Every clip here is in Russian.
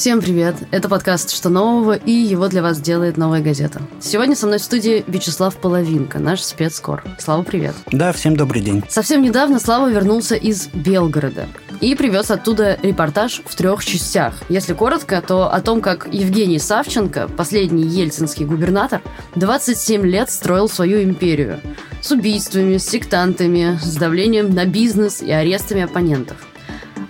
Всем привет! Это подкаст «Что нового?» и его для вас делает «Новая газета». Сегодня со мной в студии Вячеслав Половинка, наш спецкор. Слава, привет! Да, всем добрый день. Совсем недавно Слава вернулся из Белгорода и привез оттуда репортаж в трех частях. Если коротко, то о том, как Евгений Савченко, последний ельцинский губернатор, 27 лет строил свою империю с убийствами, с сектантами, с давлением на бизнес и арестами оппонентов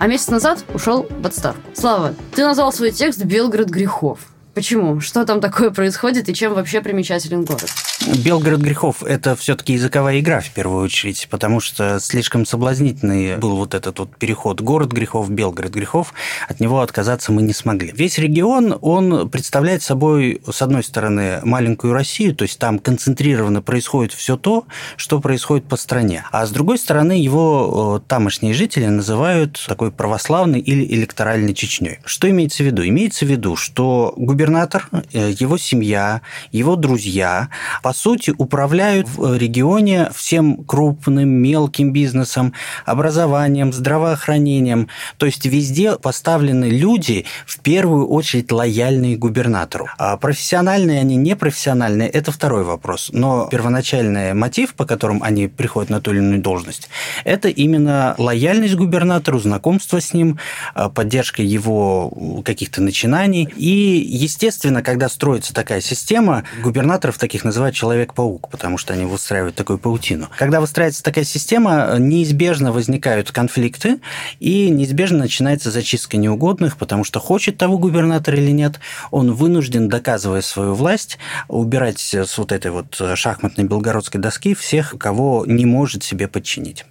а месяц назад ушел в отставку. Слава, ты назвал свой текст «Белгород грехов». Почему? Что там такое происходит и чем вообще примечателен город? Белгород грехов – это все-таки языковая игра в первую очередь, потому что слишком соблазнительный был вот этот вот переход город грехов, Белгород грехов, от него отказаться мы не смогли. Весь регион, он представляет собой, с одной стороны, маленькую Россию, то есть там концентрированно происходит все то, что происходит по стране, а с другой стороны, его тамошние жители называют такой православной или электоральной Чечней. Что имеется в виду? Имеется в виду, что губернатор, э, его семья, его друзья – по сути, управляют в регионе всем крупным, мелким бизнесом, образованием, здравоохранением. То есть везде поставлены люди, в первую очередь, лояльные губернатору. А профессиональные они, непрофессиональные, это второй вопрос. Но первоначальный мотив, по которым они приходят на ту или иную должность, это именно лояльность губернатору, знакомство с ним, а, поддержка его каких-то начинаний. И, естественно, когда строится такая система, губернаторов таких называют Человек-паук, потому что они выстраивают такую паутину. Когда выстраивается такая система, неизбежно возникают конфликты, и неизбежно начинается зачистка неугодных, потому что хочет того губернатор или нет, он вынужден, доказывая свою власть, убирать с вот этой вот шахматной белгородской доски всех, кого не может себе подчинить.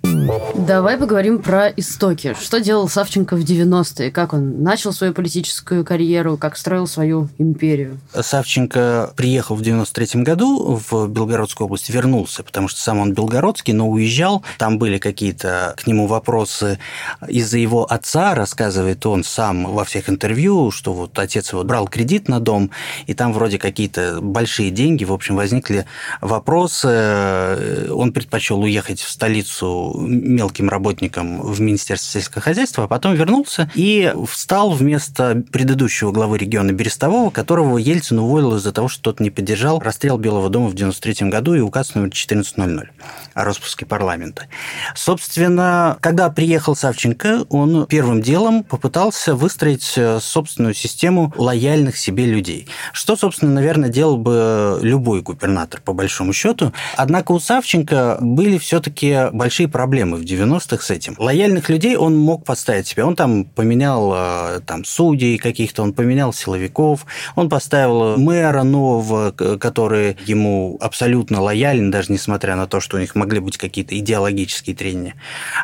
Давай поговорим про истоки. Что делал Савченко в 90-е? Как он начал свою политическую карьеру? Как строил свою империю? Савченко приехал в 93 году в Белгородскую область вернулся, потому что сам он белгородский, но уезжал. Там были какие-то к нему вопросы из-за его отца, рассказывает он сам во всех интервью, что вот отец его брал кредит на дом, и там вроде какие-то большие деньги. В общем, возникли вопросы. Он предпочел уехать в столицу мелким работником в Министерство сельского хозяйства, а потом вернулся и встал вместо предыдущего главы региона Берестового, которого Ельцин уволил из-за того, что тот не поддержал расстрел Белого дома в 1993 году и указ номер 1400 о распуске парламента. Собственно, когда приехал Савченко, он первым делом попытался выстроить э, собственную систему лояльных себе людей. Что, собственно, наверное, делал бы любой губернатор, по большому счету. Однако у Савченко были все-таки большие проблемы в 90-х с этим. Лояльных людей он мог поставить себе. Он там поменял э, там, судей каких-то, он поменял силовиков, он поставил мэра нового, который ему абсолютно лоялен, даже несмотря на то, что у них могли быть какие-то идеологические трения.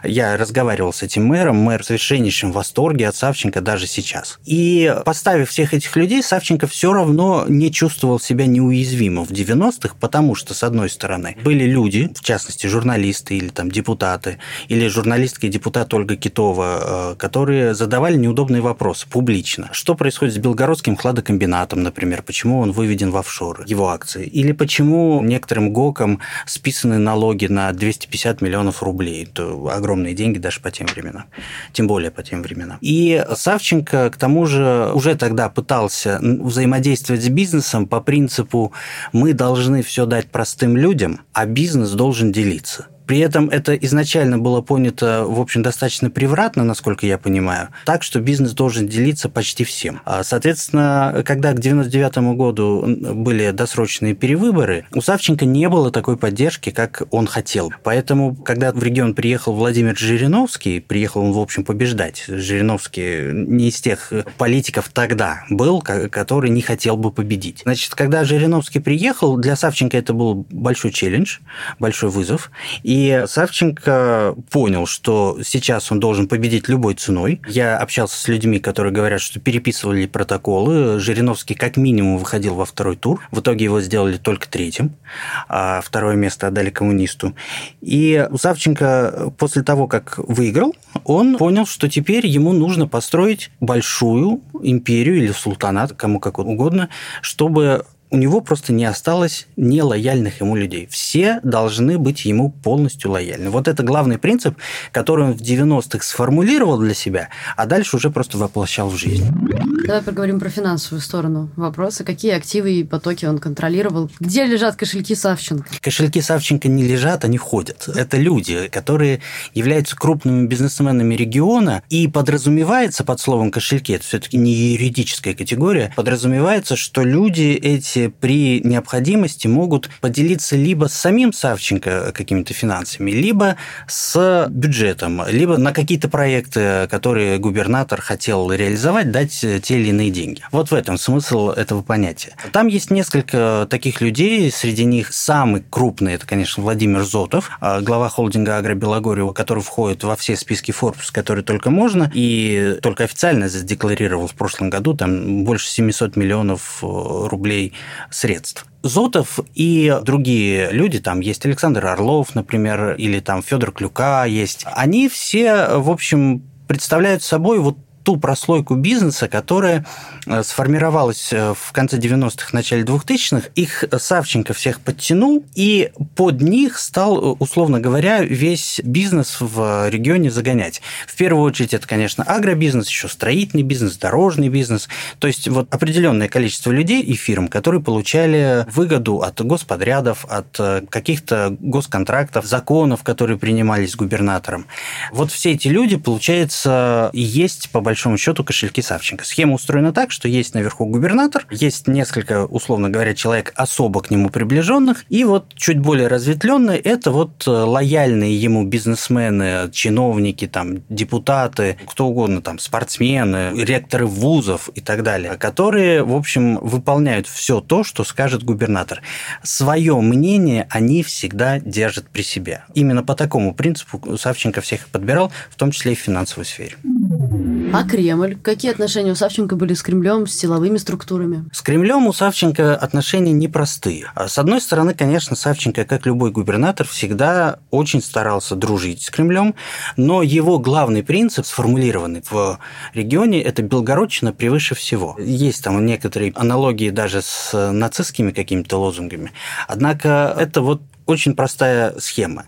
Я разговаривал с этим мэром, мэр в совершеннейшем восторге от Савченко даже сейчас. И поставив всех этих людей, Савченко все равно не чувствовал себя неуязвимым в 90-х, потому что, с одной стороны, были люди, в частности, журналисты или там депутаты, или журналистка и депутат Ольга Китова, э, которые задавали неудобные вопросы публично. Что происходит с Белгородским хладокомбинатом, например, почему он выведен в офшоры, его акции, или почему почему некоторым ГОКам списаны налоги на 250 миллионов рублей. Это огромные деньги даже по тем временам. Тем более по тем временам. И Савченко, к тому же, уже тогда пытался взаимодействовать с бизнесом по принципу «мы должны все дать простым людям, а бизнес должен делиться». При этом это изначально было понято, в общем, достаточно превратно, насколько я понимаю, так, что бизнес должен делиться почти всем. А, соответственно, когда к 1999 году были досрочные перевыборы, у Савченко не было такой поддержки, как он хотел. Поэтому, когда в регион приехал Владимир Жириновский, приехал он, в общем, побеждать. Жириновский не из тех политиков тогда был, который не хотел бы победить. Значит, когда Жириновский приехал, для Савченко это был большой челлендж, большой вызов. И и Савченко понял, что сейчас он должен победить любой ценой. Я общался с людьми, которые говорят, что переписывали протоколы. Жириновский как минимум выходил во второй тур. В итоге его сделали только третьим, а второе место отдали коммунисту. И Савченко после того, как выиграл, он понял, что теперь ему нужно построить большую империю или султанат, кому как угодно, чтобы у него просто не осталось нелояльных ему людей. Все должны быть ему полностью лояльны. Вот это главный принцип, который он в 90-х сформулировал для себя, а дальше уже просто воплощал в жизнь. Давай поговорим про финансовую сторону вопроса. Какие активы и потоки он контролировал? Где лежат кошельки Савченко? Кошельки Савченко не лежат, они ходят. Это люди, которые являются крупными бизнесменами региона, и подразумевается под словом кошельки, это все-таки не юридическая категория, подразумевается, что люди эти при необходимости могут поделиться либо с самим Савченко какими-то финансами, либо с бюджетом, либо на какие-то проекты, которые губернатор хотел реализовать, дать те или иные деньги. Вот в этом смысл этого понятия. Там есть несколько таких людей, среди них самый крупный, это, конечно, Владимир Зотов, а, глава холдинга «Агробелогорьева», который входит во все списки Forbes, которые только можно, и только официально задекларировал в прошлом году там больше 700 миллионов э, рублей средств. Зотов и другие люди, там есть Александр Орлов, например, или там Федор Клюка есть, они все, в общем, представляют собой вот ту прослойку бизнеса, которая э, сформировалась э, в конце 90-х, начале 2000-х. Их Савченко всех подтянул, и под них стал, э, условно говоря, весь бизнес в регионе загонять. В первую очередь это, конечно, агробизнес, еще строительный бизнес, дорожный бизнес. То есть вот определенное количество людей и фирм, которые получали выгоду от господрядов, от каких-то госконтрактов, законов, которые принимались губернатором. Вот все эти люди, получается, есть по большому большому счету кошельки Савченко. Схема устроена так, что есть наверху губернатор, есть несколько, условно говоря, человек особо к нему приближенных, и вот чуть более разветвленные это вот э, лояльные ему бизнесмены, чиновники, там, депутаты, кто угодно, там, спортсмены, ректоры вузов и так далее, которые, в общем, выполняют все то, что скажет губернатор. Свое мнение они всегда держат при себе. Именно по такому принципу Савченко всех подбирал, в том числе и в финансовой сфере. А Кремль? Какие отношения у Савченко были с Кремлем, с силовыми структурами? С Кремлем у Савченко отношения непростые. А с одной стороны, конечно, Савченко, как любой губернатор, всегда очень старался дружить с Кремлем, но его главный принцип, сформулированный в регионе, это Белгородчина превыше всего. Есть там некоторые аналогии даже с нацистскими какими-то лозунгами. Однако это вот очень простая схема.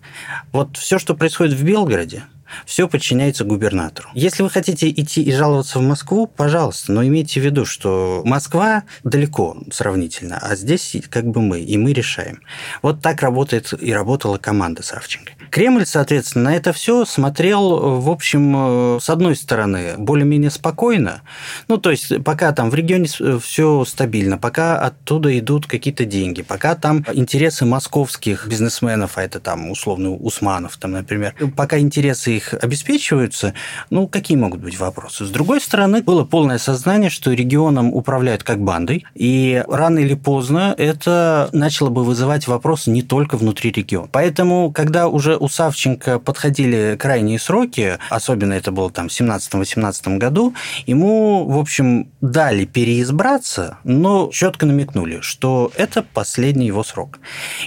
Вот все, что происходит в Белгороде, все подчиняется губернатору. Если вы хотите идти и жаловаться в Москву, пожалуйста, но имейте в виду, что Москва далеко сравнительно, а здесь как бы мы, и мы решаем. Вот так работает и работала команда Савченко. Кремль, соответственно, на это все смотрел, в общем, э, с одной стороны, более-менее спокойно. Ну, то есть, пока там в регионе все стабильно, пока оттуда идут какие-то деньги, пока там интересы московских бизнесменов, а это там условно Усманов, там, например, пока интересы их обеспечиваются, ну, какие могут быть вопросы? С другой стороны, было полное сознание, что регионом управляют как бандой, и рано или поздно это начало бы вызывать вопросы не только внутри региона. Поэтому, когда уже у Савченко подходили крайние сроки, особенно это было там в 17-18 году, ему, в общем, дали переизбраться, но четко намекнули, что это последний его срок.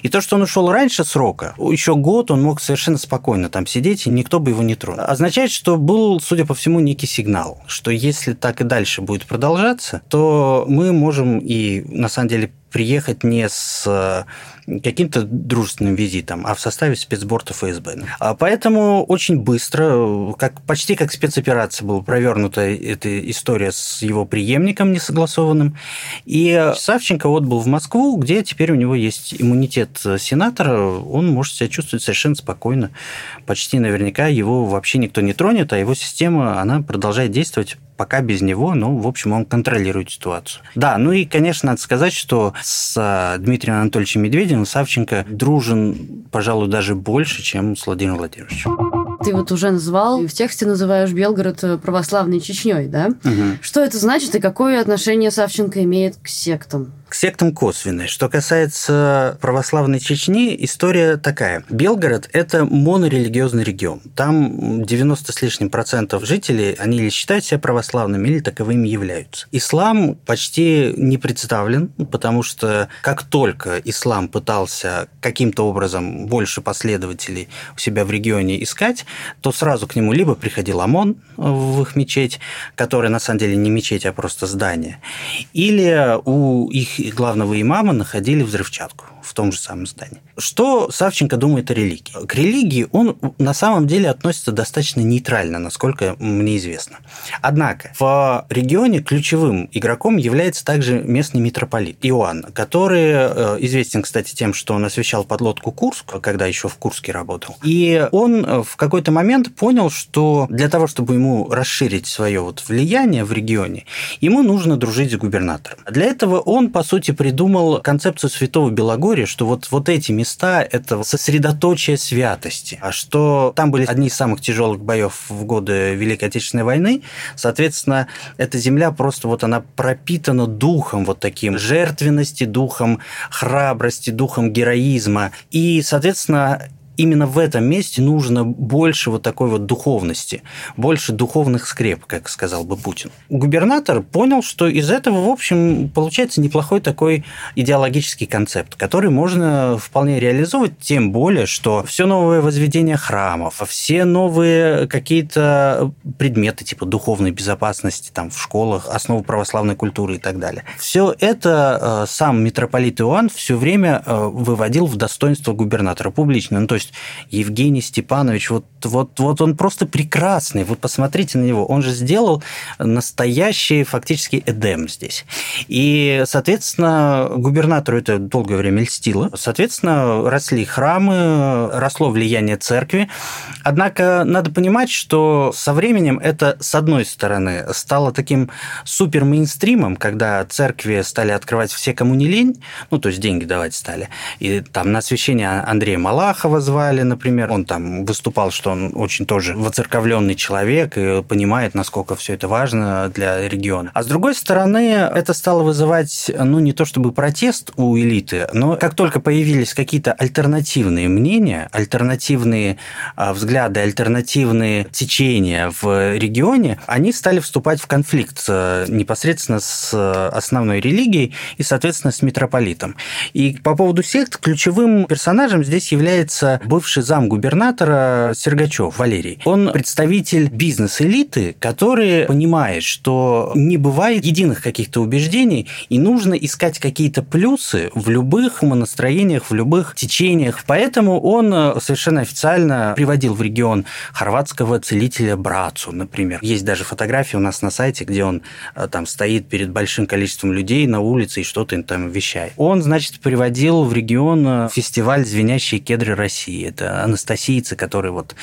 И то, что он ушел раньше срока, еще год он мог совершенно спокойно там сидеть, и никто бы его не тронул. Означает, что был, судя по всему, некий сигнал, что если так и дальше будет продолжаться, то мы можем и, на самом деле, приехать не с э, каким-то дружественным визитом, а в составе спецборта ФСБ. А поэтому очень быстро, как, почти как спецоперация была провернута эта история с его преемником несогласованным. И Савченко отбыл в Москву, где теперь у него есть иммунитет сенатора, он может себя чувствовать совершенно спокойно. Почти наверняка его вообще никто не тронет, а его система, она продолжает действовать пока без него, ну, в общем, он контролирует ситуацию. Да, ну и, конечно, надо сказать, что с а, Дмитрием Анатольевичем Медведевым Савченко дружен, пожалуй, даже больше, чем с Владимиром Владимировичем. Ты вот уже назвал, в тексте называешь Белгород э, православной Чечней, да? Угу. Что это значит и какое отношение Савченко имеет к сектам? К сектам косвенные. Что касается православной Чечни, история такая. Белгород – это монорелигиозный регион. Там 90 с лишним процентов жителей, они или считают себя православными, или таковыми являются. Ислам почти не представлен, потому что как только ислам пытался каким-то образом больше последователей у себя в регионе искать, то сразу к нему либо приходил ОМОН в их мечеть, которая на самом деле не мечеть, а просто здание, или у их главного имама находили взрывчатку в том же самом здании. Что Савченко думает о религии? К религии он на самом деле относится достаточно нейтрально, насколько мне известно. Однако в регионе ключевым игроком является также местный митрополит Иоанн, который э, известен, кстати, тем, что он освещал подлодку Курск, когда еще в Курске работал. И он э, в какой-то момент понял, что для того, чтобы ему расширить свое вот влияние в регионе, ему нужно дружить с губернатором. Для этого он, по сути, придумал концепцию святого Белогория, что вот, вот эти места – это сосредоточие святости, а что там были одни из самых тяжелых боев в годы Великой Отечественной войны, соответственно, эта земля просто вот она пропитана духом вот таким жертвенности, духом храбрости, духом героизма. И, соответственно, именно в этом месте нужно больше вот такой вот духовности, больше духовных скреп, как сказал бы Путин. Губернатор понял, что из этого, в общем, получается неплохой такой идеологический концепт, который можно вполне реализовать, тем более, что все новое возведение храмов, все новые какие-то предметы типа духовной безопасности там в школах, основы православной культуры и так далее. Все это э, сам митрополит Иоанн все время э, выводил в достоинство губернатора публично. Ну, то есть Евгений Степанович, вот, вот, вот он просто прекрасный. Вы посмотрите на него. Он же сделал настоящий фактически Эдем здесь. И, соответственно, губернатору это долгое время льстило. Соответственно, росли храмы, росло влияние церкви. Однако надо понимать, что со временем это, с одной стороны, стало таким супер мейнстримом, когда церкви стали открывать все, кому не лень, ну, то есть деньги давать стали. И там на освящение Андрея Малахова звали, например. Он там выступал, что он очень тоже воцерковленный человек и понимает, насколько все это важно для региона. А с другой стороны, это стало вызывать, ну, не то чтобы протест у элиты, но как только появились какие-то альтернативные мнения, альтернативные а, взгляды, альтернативные течения в регионе, они стали вступать в конфликт непосредственно с основной религией и, соответственно, с митрополитом. И по поводу сект ключевым персонажем здесь является бывший зам губернатора Сергачев Валерий. Он представитель бизнес-элиты, который понимает, что не бывает единых каких-то убеждений, и нужно искать какие-то плюсы в любых умонастроениях, в любых течениях. Поэтому он э, совершенно официально приводил в регион хорватского целителя Брацу, например. Есть даже фотографии у нас на сайте, где он э, там стоит перед большим количеством людей на улице и что-то им там вещает. Он, значит, приводил в регион э, фестиваль «Звенящие кедры России», России. Это анастасийцы, которые вот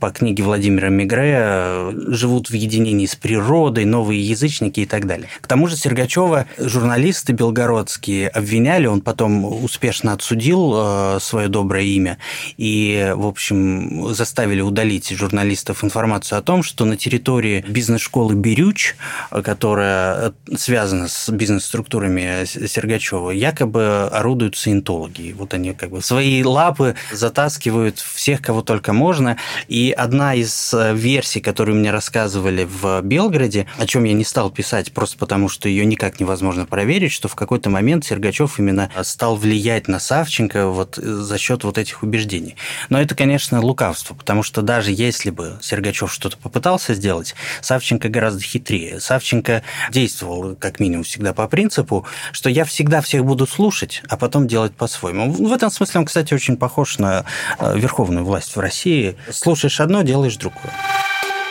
по книге Владимира Мигре э, живут в единении с природой, новые язычники и так далее. К тому же Сергачева журналисты белгородские обвиняли, он потом успешно отсудил э, свое доброе имя и, в общем, заставили удалить журналистов информацию о том, что на территории бизнес-школы «Бирюч», которая связана с бизнес-структурами Сергачева, якобы орудуют саентологи. Вот они как бы свои лапы затаскивают вытаскивают всех, кого только можно. И одна из э, версий, которую мне рассказывали в Белграде, о чем я не стал писать, просто потому что ее никак невозможно проверить, что в какой-то момент Сергачев именно стал влиять на Савченко вот за счет вот этих убеждений. Но это, конечно, лукавство, потому что даже если бы Сергачев что-то попытался сделать, Савченко гораздо хитрее. Савченко действовал, как минимум, всегда по принципу, что я всегда всех буду слушать, а потом делать по-своему. В этом смысле он, кстати, очень похож на Э, верховную власть в России. Слушаешь одно, делаешь другое.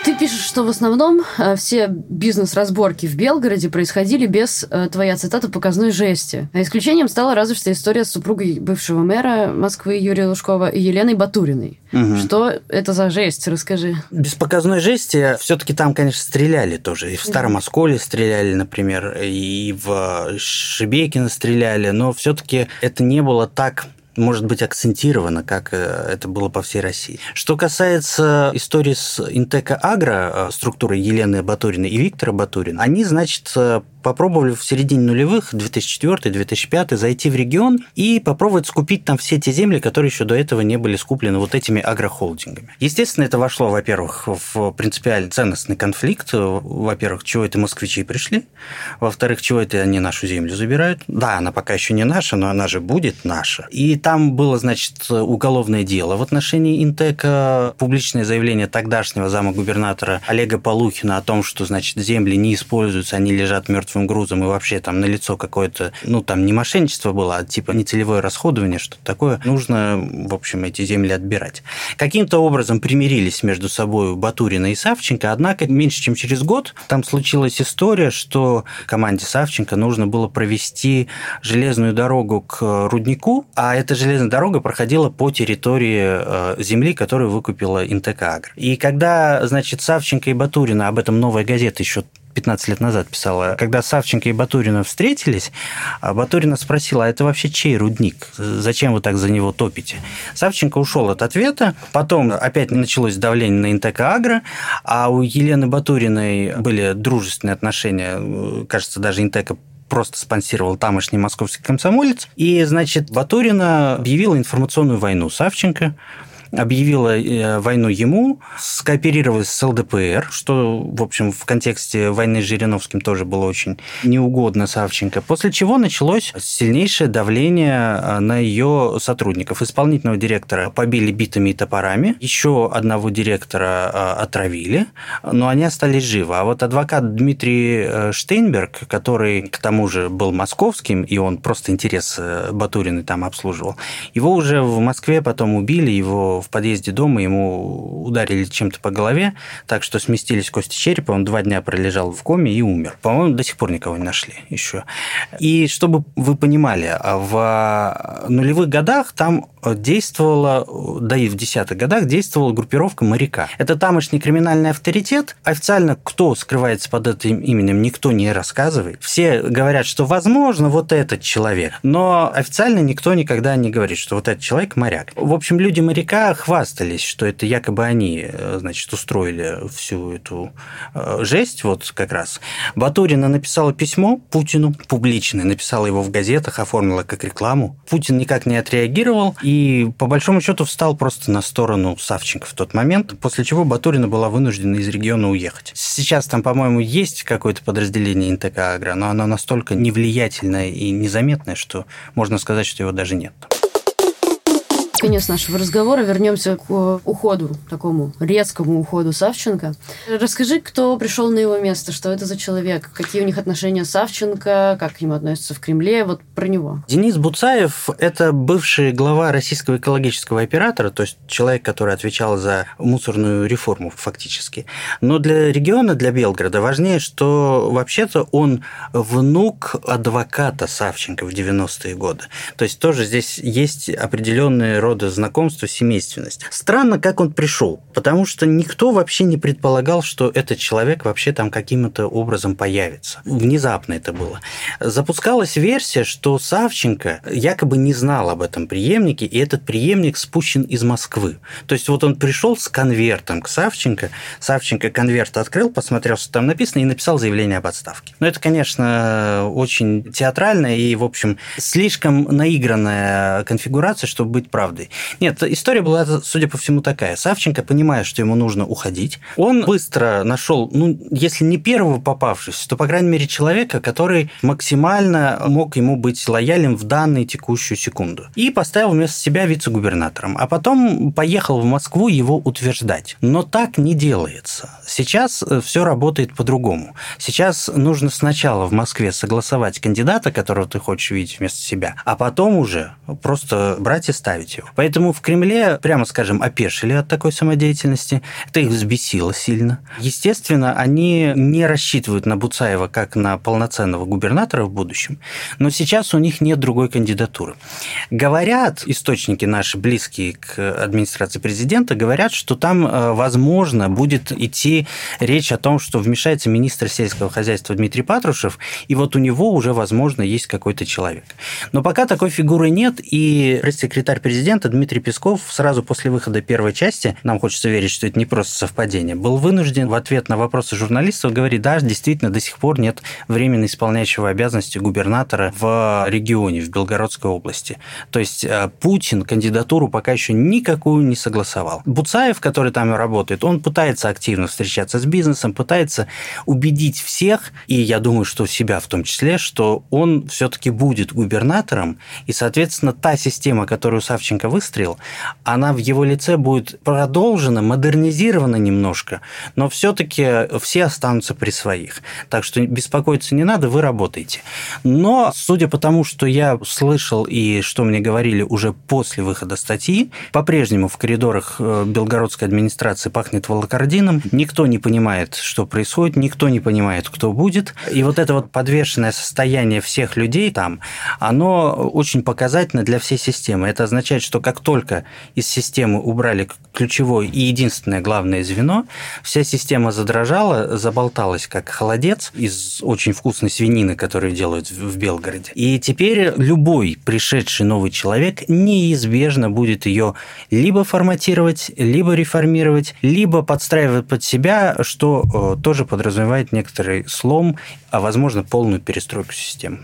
Ты пишешь, что в основном э, все бизнес-разборки в Белгороде происходили без, э, твоя цитата, показной жести. А исключением стала разве что история с супругой бывшего мэра Москвы Юрия Лужкова и Еленой Батуриной. Угу. Что это за жесть? Расскажи. Без показной жести все-таки там, конечно, стреляли тоже. И в Старом Осколе стреляли, например, и в Шебекино стреляли, но все-таки это не было так может быть акцентировано, как э, это было по всей России. Что касается истории с Интека Агро, э, структурой Елены Батурина и Виктора Батурина, они, значит, э, попробовали в середине нулевых, 2004-2005, зайти в регион и попробовать скупить там все те земли, которые еще до этого не были скуплены вот этими агрохолдингами. Естественно, это вошло, во-первых, в принципиально ценностный конфликт. Во-первых, чего это москвичи пришли? Во-вторых, чего это они нашу землю забирают? Да, она пока еще не наша, но она же будет наша. И там было, значит, уголовное дело в отношении Интека, публичное заявление тогдашнего зама губернатора Олега Полухина о том, что, значит, земли не используются, они лежат мертвым грузом, и вообще там на лицо какое-то, ну, там не мошенничество было, а типа нецелевое расходование, что-то такое. Нужно, в общем, эти земли отбирать. Каким-то образом примирились между собой Батурина и Савченко, однако меньше чем через год там случилась история, что команде Савченко нужно было провести железную дорогу к руднику, а железная дорога проходила по территории э, земли, которую выкупила Агро. И когда, значит, Савченко и Батурина, об этом новая газета еще 15 лет назад писала, когда Савченко и Батурина встретились, а Батурина спросила, а это вообще чей рудник? Зачем вы так за него топите? Савченко ушел от ответа, потом опять началось давление на Интека Агро, а у Елены Батуриной были дружественные отношения, кажется, даже Интека просто спонсировал тамошний московский комсомолец. И, значит, Батурина объявила информационную войну Савченко объявила э, войну ему, скооперировалась с ЛДПР, что, в общем, в контексте войны с Жириновским тоже было очень неугодно Савченко, после чего началось сильнейшее давление э, на ее сотрудников. Исполнительного директора побили битами и топорами, еще одного директора э, отравили, но они остались живы. А вот адвокат Дмитрий Штейнберг, который к тому же был московским, и он просто интерес Батурины там обслуживал, его уже в Москве потом убили, его в подъезде дома ему ударили чем-то по голове, так что сместились кости черепа, он два дня пролежал в коме и умер. По-моему, до сих пор никого не нашли еще. И чтобы вы понимали, в нулевых годах там действовала, да и в десятых годах действовала группировка «Моряка». Это тамошний криминальный авторитет. Официально кто скрывается под этим именем, никто не рассказывает. Все говорят, что возможно вот этот человек, но официально никто никогда не говорит, что вот этот человек моряк. В общем, люди моряка хвастались, что это якобы они, значит, устроили всю эту э, жесть, вот как раз. Батурина написала письмо Путину, публичное, написала его в газетах, оформила как рекламу. Путин никак не отреагировал, и по большому счету встал просто на сторону Савченко в тот момент, после чего Батурина была вынуждена из региона уехать. Сейчас там, по-моему, есть какое-то подразделение НТК Агро, но оно настолько невлиятельное и незаметное, что можно сказать, что его даже нет конец нашего разговора вернемся к э, уходу, такому резкому уходу Савченко. Расскажи, кто пришел на его место, что это за человек, какие у них отношения Савченко, как к нему относятся в Кремле, вот про него. Денис Буцаев – это бывший глава российского экологического оператора, то есть человек, который отвечал за мусорную реформу фактически. Но для региона, для Белгорода важнее, что вообще-то он внук адвоката Савченко в 90-е годы. То есть тоже здесь есть определенный род рода знакомство, семейственность. Странно, как он пришел, потому что никто вообще не предполагал, что этот человек вообще там каким-то образом появится. Внезапно это было. Запускалась версия, что Савченко якобы не знал об этом преемнике, и этот преемник спущен из Москвы. То есть вот он пришел с конвертом к Савченко, Савченко конверт открыл, посмотрел, что там написано, и написал заявление об отставке. Но это, конечно, очень театрально и, в общем, слишком наигранная конфигурация, чтобы быть правдой правдой. Нет, история была, судя по всему, такая. Савченко, понимая, что ему нужно уходить, он быстро нашел, ну, если не первого попавшегося, то, по крайней мере, человека, который максимально мог ему быть лоялен в данную текущую секунду. И поставил вместо себя вице-губернатором. А потом поехал в Москву его утверждать. Но так не делается. Сейчас э, все работает по-другому. Сейчас нужно сначала в Москве согласовать кандидата, которого ты хочешь видеть вместо себя, а потом уже просто брать и ставить его. Поэтому в Кремле, прямо скажем, опешили от такой самодеятельности. Это их взбесило сильно. Естественно, они не рассчитывают на Буцаева как на полноценного губернатора в будущем, но сейчас у них нет другой кандидатуры. Говорят, источники наши, близкие к администрации президента, говорят, что там, э, возможно, будет идти речь о том, что вмешается министр сельского хозяйства Дмитрий Патрушев, и вот у него уже, возможно, есть какой-то человек. Но пока такой фигуры нет, и пресс-секретарь президента президента Дмитрий Песков сразу после выхода первой части, нам хочется верить, что это не просто совпадение, был вынужден в ответ на вопросы журналистов говорить, да, действительно, до сих пор нет временно исполняющего обязанности губернатора в регионе, в Белгородской области. То есть э, Путин кандидатуру пока еще никакую не согласовал. Буцаев, который там работает, он пытается активно встречаться с бизнесом, пытается убедить всех, и я думаю, что себя в том числе, что он все-таки будет губернатором, и, соответственно, та система, которую Савченко выстроил, она в его лице будет продолжена, модернизирована немножко, но все-таки все останутся при своих. Так что беспокоиться не надо, вы работаете. Но, судя по тому, что я слышал и что мне говорили уже после выхода статьи, по-прежнему в коридорах э, белгородской администрации пахнет волокордином, никто не понимает, что происходит, никто не понимает, кто будет. И вот это вот подвешенное состояние всех людей там, оно очень показательно для всей системы. Это означает, что как только из системы убрали ключевое и единственное главное звено, вся система задрожала, заболталась как холодец из очень вкусной свинины, которую делают в Белгороде. И теперь любой пришедший новый человек неизбежно будет ее либо форматировать, либо реформировать, либо подстраивать под себя, что э, тоже подразумевает некоторый слом, а возможно полную перестройку системы.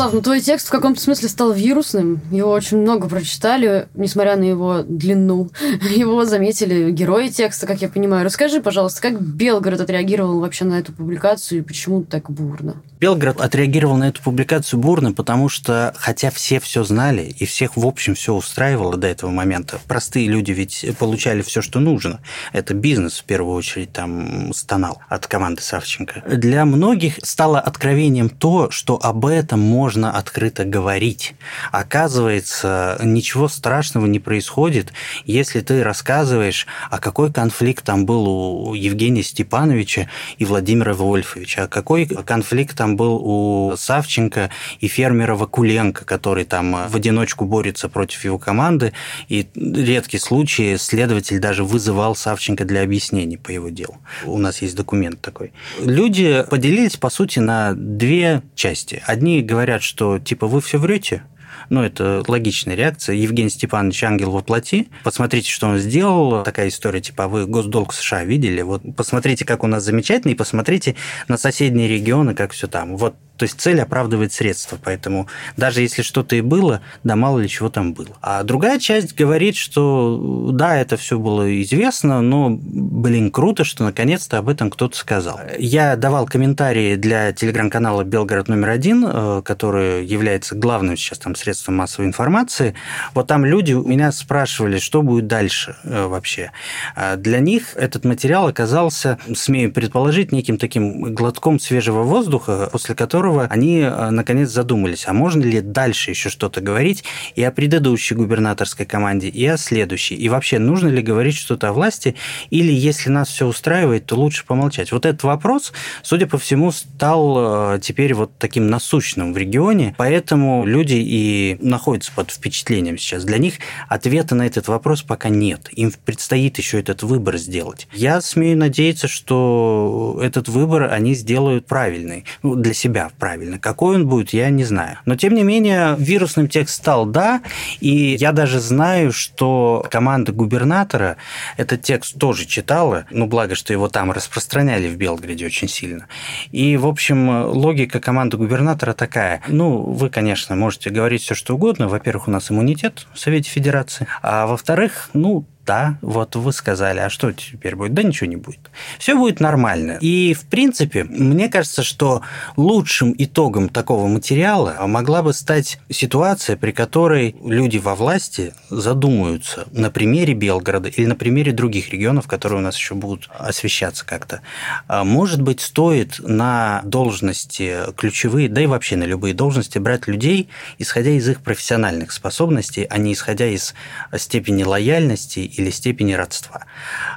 Слав, ну твой текст в каком-то смысле стал вирусным. Его очень много прочитали, несмотря на его длину. Его заметили герои текста, как я понимаю. Расскажи, пожалуйста, как Белгород отреагировал вообще на эту публикацию и почему так бурно? Белгород отреагировал на эту публикацию бурно, потому что, хотя все все знали и всех, в общем, все устраивало до этого момента, простые люди ведь получали все, что нужно. Это бизнес, в первую очередь, там стонал от команды Савченко. Для многих стало откровением то, что об этом можно можно открыто говорить. Оказывается, ничего страшного не происходит, если ты рассказываешь, а какой конфликт там был у Евгения Степановича и Владимира Вольфовича, а какой конфликт там был у Савченко и фермера Вакуленко, который там в одиночку борется против его команды, и редкий случай следователь даже вызывал Савченко для объяснений по его делу. У нас есть документ такой. Люди поделились, по сути, на две части. Одни говорят, говорят, что типа вы все врете, ну, это логичная реакция. Евгений Степанович ангел воплоти. Посмотрите, что он сделал. Такая история, типа, «А вы госдолг США видели? Вот посмотрите, как у нас замечательно, и посмотрите на соседние регионы, как все там. Вот то есть цель оправдывает средства, поэтому даже если что-то и было, да мало ли чего там было. А другая часть говорит, что да, это все было известно, но, блин, круто, что наконец-то об этом кто-то сказал. Я давал комментарии для телеграм-канала «Белгород номер один», э, который является главным сейчас там средством массовой информации. Вот там люди у меня спрашивали, что будет дальше э, вообще. А для них этот материал оказался, смею предположить, неким таким глотком свежего воздуха, после которого которого они э, наконец задумались, а можно ли дальше еще что-то говорить и о предыдущей губернаторской команде, и о следующей, и вообще нужно ли говорить что-то о власти, или если нас все устраивает, то лучше помолчать. Вот этот вопрос, судя по всему, стал э, теперь вот таким насущным в регионе, поэтому люди и находятся под впечатлением сейчас. Для них ответа на этот вопрос пока нет. Им предстоит еще этот выбор сделать. Я смею надеяться, что этот выбор они сделают правильный ну, для себя, правильно. Какой он будет, я не знаю. Но, тем не менее, вирусным текст стал «да», и я даже знаю, что команда губернатора этот текст тоже читала, ну, благо, что его там распространяли в Белграде очень сильно. И, в общем, логика команды губернатора такая. Ну, вы, конечно, можете говорить все, что угодно. Во-первых, у нас иммунитет в Совете Федерации. А во-вторых, ну, да, вот вы сказали, а что теперь будет? Да ничего не будет. Все будет нормально. И, в принципе, мне кажется, что лучшим итогом такого материала могла бы стать ситуация, при которой люди во власти задумаются на примере Белгорода или на примере других регионов, которые у нас еще будут освещаться как-то. А, может быть, стоит на должности ключевые, да и вообще на любые должности брать людей, исходя из их профессиональных способностей, а не исходя из степени лояльности или степени родства.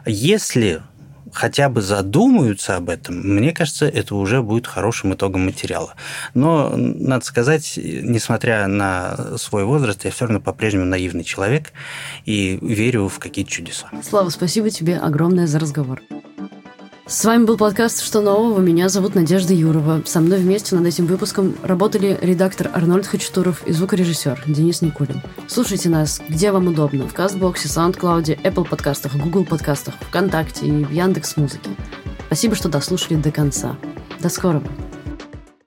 Если хотя бы задумаются об этом, мне кажется, это уже будет хорошим итогом материала. Но, надо сказать, несмотря на свой возраст, я все равно по-прежнему наивный человек и верю в какие-то чудеса. Слава, спасибо тебе огромное за разговор. С вами был подкаст «Что нового?». Меня зовут Надежда Юрова. Со мной вместе над этим выпуском работали редактор Арнольд Хачатуров и звукорежиссер Денис Никулин. Слушайте нас, где вам удобно. В Кастбоксе, SoundCloud, Apple подкастах, Google подкастах, ВКонтакте и в Яндекс.Музыке. Спасибо, что дослушали до конца. До скорого.